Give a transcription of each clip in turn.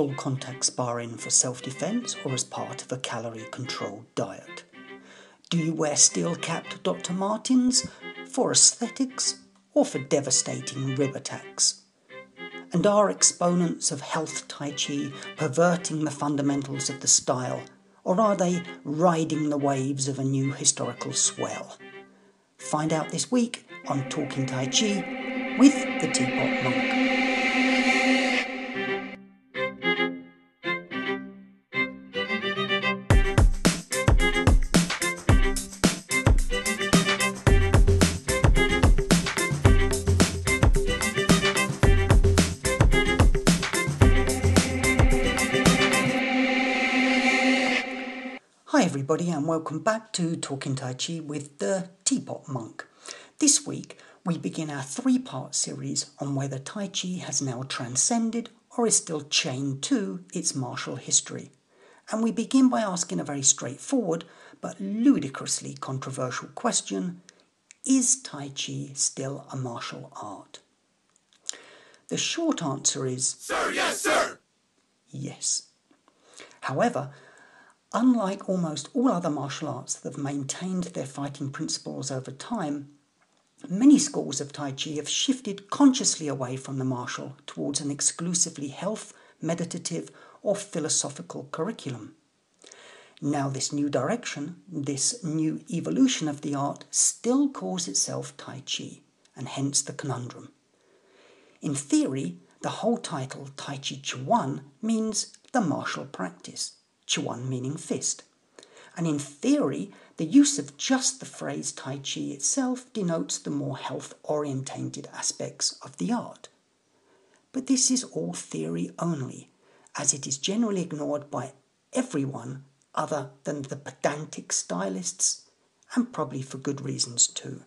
full contact sparring for self defense or as part of a calorie controlled diet? Do you wear steel capped Dr. Martens for aesthetics or for devastating rib attacks? And are exponents of health Tai Chi perverting the fundamentals of the style, or are they riding the waves of a new historical swell? Find out this week on Talking Tai Chi with the Teapot Monk. Hi, everybody, and welcome back to Talking Tai Chi with the Teapot Monk. This week, we begin our three part series on whether Tai Chi has now transcended or is still chained to its martial history. And we begin by asking a very straightforward but ludicrously controversial question Is Tai Chi still a martial art? The short answer is Sir, yes, sir! yes. However, Unlike almost all other martial arts that have maintained their fighting principles over time, many schools of Tai Chi have shifted consciously away from the martial towards an exclusively health, meditative, or philosophical curriculum. Now, this new direction, this new evolution of the art, still calls itself Tai Chi, and hence the conundrum. In theory, the whole title Tai Chi Chuan means the martial practice chuan meaning fist. And in theory, the use of just the phrase Tai Chi itself denotes the more health orientated aspects of the art. But this is all theory only, as it is generally ignored by everyone other than the pedantic stylists, and probably for good reasons too.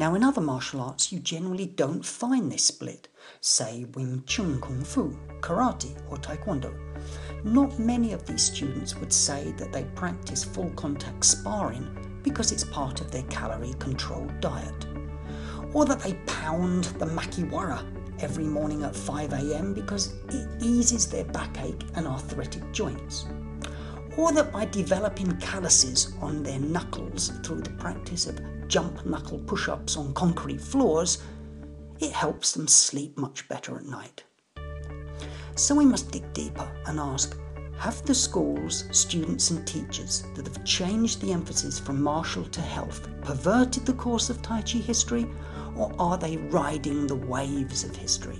Now, in other martial arts, you generally don't find this split, say Wing Chun Kung Fu, Karate, or Taekwondo. Not many of these students would say that they practice full contact sparring because it's part of their calorie controlled diet, or that they pound the makiwara every morning at 5 am because it eases their backache and arthritic joints or that by developing calluses on their knuckles through the practice of jump knuckle push ups on concrete floors, it helps them sleep much better at night. So we must dig deeper and ask have the schools, students, and teachers that have changed the emphasis from martial to health perverted the course of Tai Chi history, or are they riding the waves of history,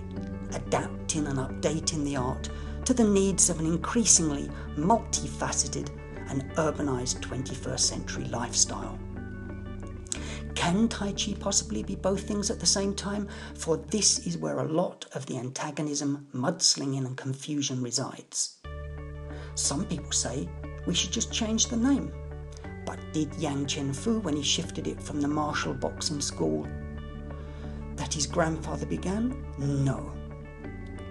adapting and updating the art to the needs of an increasingly multifaceted and urbanized 21st century lifestyle. Can Tai Chi possibly be both things at the same time? For this is where a lot of the antagonism, mudslinging, and confusion resides. Some people say we should just change the name. But did Yang Chengfu, when he shifted it from the martial boxing school that his grandfather began? No.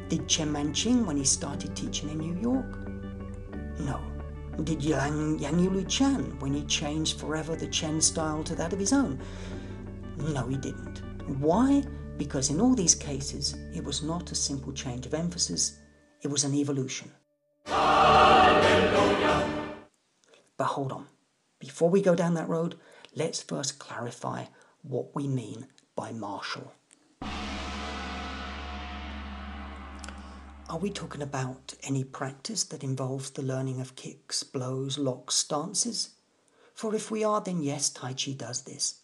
Did Chen Manqing when he started teaching in New York? No. Did Yang, Yang Yulu Chan when he changed forever the Chen style to that of his own? No, he didn't. Why? Because in all these cases, it was not a simple change of emphasis, it was an evolution. Hallelujah. But hold on. Before we go down that road, let's first clarify what we mean by martial. Are we talking about any practice that involves the learning of kicks, blows, locks, stances? For if we are, then yes, Tai Chi does this.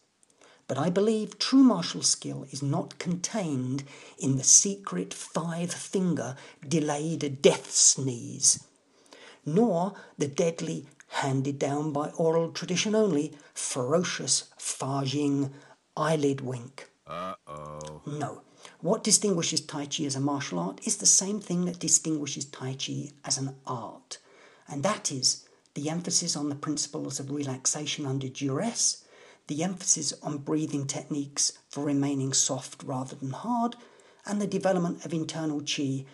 But I believe true martial skill is not contained in the secret five finger delayed death sneeze, nor the deadly, handed down by oral tradition only, ferocious, Fa-Jing eyelid wink. Uh oh. No, what distinguishes Tai Chi as a martial art is the same thing that distinguishes Tai Chi as an art, and that is the emphasis on the principles of relaxation under duress, the emphasis on breathing techniques for remaining soft rather than hard, and the development of internal chi,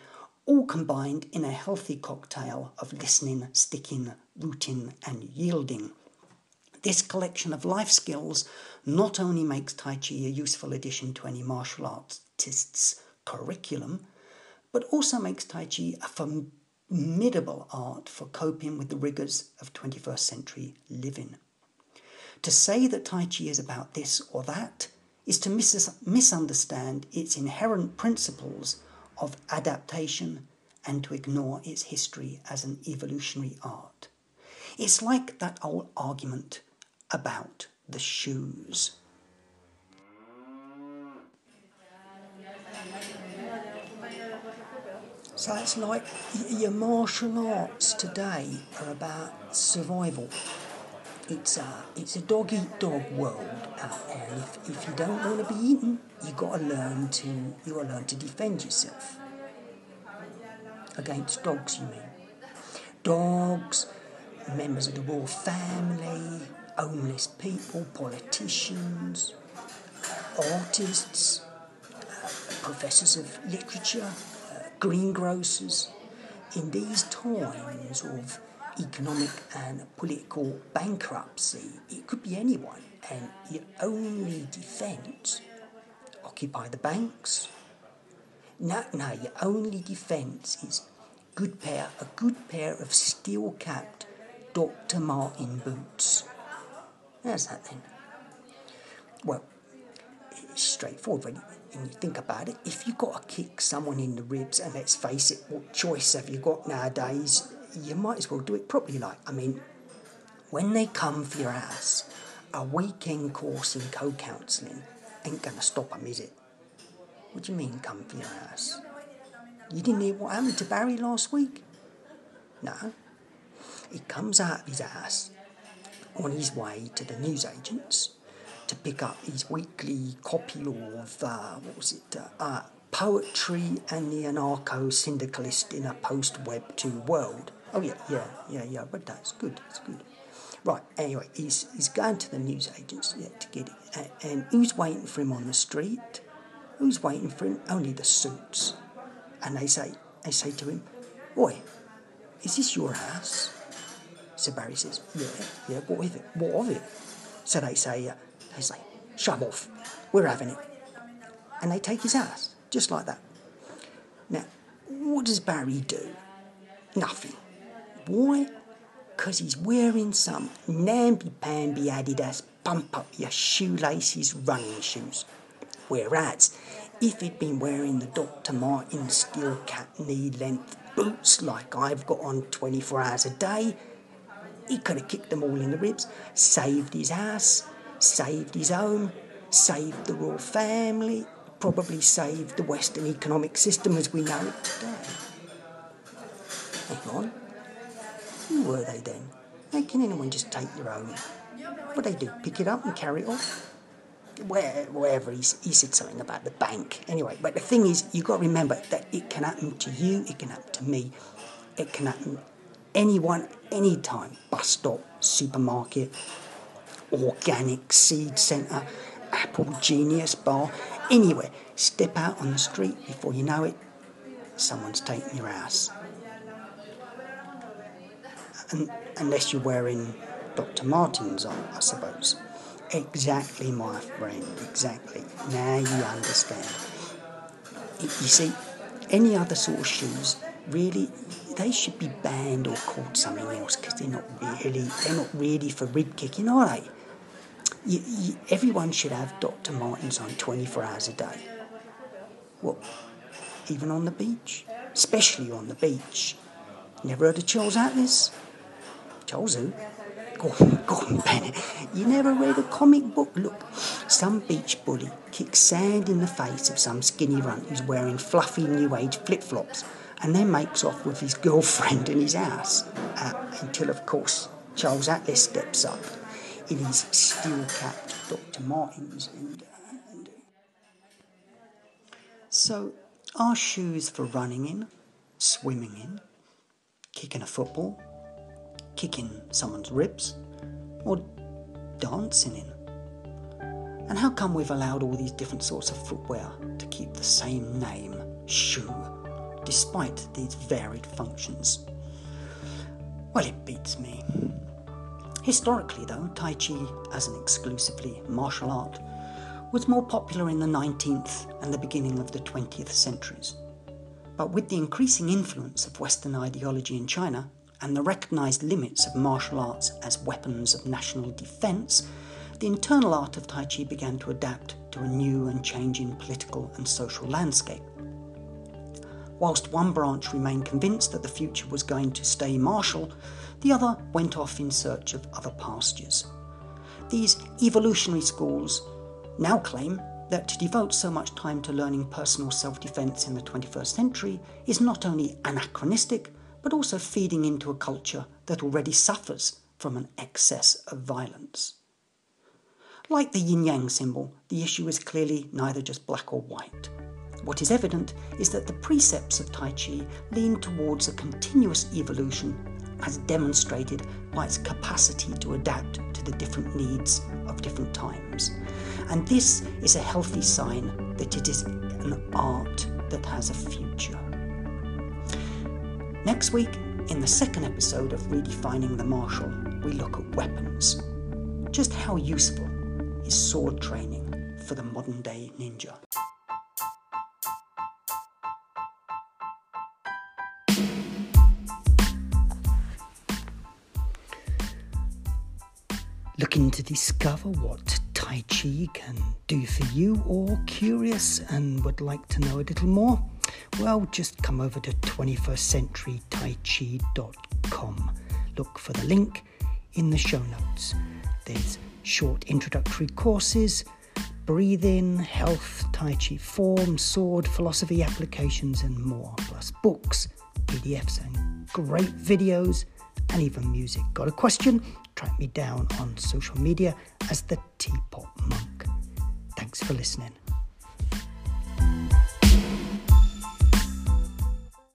all combined in a healthy cocktail of listening, sticking, rooting, and yielding. This collection of life skills not only makes Tai Chi a useful addition to any martial arts curriculum, but also makes Tai Chi a formidable art for coping with the rigours of 21st century living. To say that Tai Chi is about this or that is to mis- misunderstand its inherent principles of adaptation and to ignore its history as an evolutionary art. It's like that old argument about the shoes. So it's like your martial arts today are about survival. It's a, it's a dog eat dog world out there. If, if you don't want to be eaten, you gotta learn to you gotta learn to defend yourself against dogs. You mean dogs, members of the royal family, homeless people, politicians, artists, uh, professors of literature, greengrocers. In these times of economic and political bankruptcy, it could be anyone, and your only defence occupy the banks. No, no, your only defence is good pair, a good pair of steel-capped Dr. Martin boots. How's that then? Well, it's straightforward when you, you think about it. If you've got to kick someone in the ribs, and let's face it, what choice have you got nowadays? You might as well do it properly. Like, I mean, when they come for your ass, a weekend course in co-counselling ain't gonna stop 'em, is it? What do you mean, come for your ass? You didn't hear what happened to Barry last week? No. He comes out of his ass on his way to the newsagents to pick up his weekly copy of, uh, what was it, uh, uh, Poetry and the Anarcho Syndicalist in a Post Web 2 World. Oh, yeah, yeah, yeah, yeah, but that's good, it's good. Right, anyway, he's, he's going to the newsagents yeah, to get it. And, and who's waiting for him on the street? Who's waiting for him? Only the suits. And they say, they say to him, Boy, is this your house? So Barry says, Yeah, yeah, what of it? What of it? So they say, uh, they like, Shove off, we're having it. And they take his ass, just like that. Now, what does Barry do? Nothing. Why? Because he's wearing some namby-pamby Adidas pump up your shoelaces running shoes. Whereas, if he'd been wearing the Dr. Martin steel cap knee length boots like I've got on 24 hours a day, he could have kicked them all in the ribs, saved his house, saved his home, saved the royal family, probably saved the Western economic system as we know it today. Hang on. Who were they then? How can anyone just take their own? What they do? Pick it up and carry it off? Where, wherever he, he said something about the bank. Anyway, but the thing is, you've got to remember that it can happen to you, it can happen to me, it can happen anyone, anytime. Bus stop, supermarket, organic seed centre, Apple Genius bar, anywhere. Step out on the street before you know it, someone's taking your house. And, unless you're wearing Dr. Martens on, I suppose. Exactly, my friend, exactly. Now you understand. You see, any other sort of shoes, really, they should be banned or called something else because they're not really, they're not really for rib kicking, are they? You, you, everyone should have Dr. Martens on 24 hours a day. What? Even on the beach? Especially on the beach. Never heard of Charles Atlas? Charles who? Go on, go on, Bennett. You never read a comic book? Look, some beach bully kicks sand in the face of some skinny runt who's wearing fluffy new age flip flops and then makes off with his girlfriend in his house. Uh, until, of course, Charles Atlas steps up in his steel capped Dr. Martens. And, uh, and so, are shoes for running in, swimming in, kicking a football, kicking someone's ribs, or dancing in? And how come we've allowed all these different sorts of footwear to keep the same name, shoe, despite these varied functions? Well, it beats me. Historically, though, Tai Chi, as an exclusively martial art, was more popular in the 19th and the beginning of the 20th centuries. But with the increasing influence of Western ideology in China and the recognised limits of martial arts as weapons of national defence, the internal art of Tai Chi began to adapt to a new and changing political and social landscape. Whilst one branch remained convinced that the future was going to stay martial, the other went off in search of other pastures. These evolutionary schools now claim that to devote so much time to learning personal self defense in the 21st century is not only anachronistic, but also feeding into a culture that already suffers from an excess of violence. Like the yin yang symbol, the issue is clearly neither just black or white. What is evident is that the precepts of Tai Chi lean towards a continuous evolution as demonstrated by its capacity to adapt to the different needs of different times. And this is a healthy sign that it is an art that has a future. Next week, in the second episode of Redefining the Martial, we look at weapons. Just how useful is sword training for the modern day ninja? Looking to discover what Tai Chi can do for you, or curious and would like to know a little more? Well, just come over to 21stcenturytaichi.com. Look for the link in the show notes. There's short introductory courses, breathing, health, Tai Chi form, sword, philosophy applications, and more, plus books, PDFs, and great videos, and even music. Got a question? Track me down on social media as the Teapot Monk. Thanks for listening.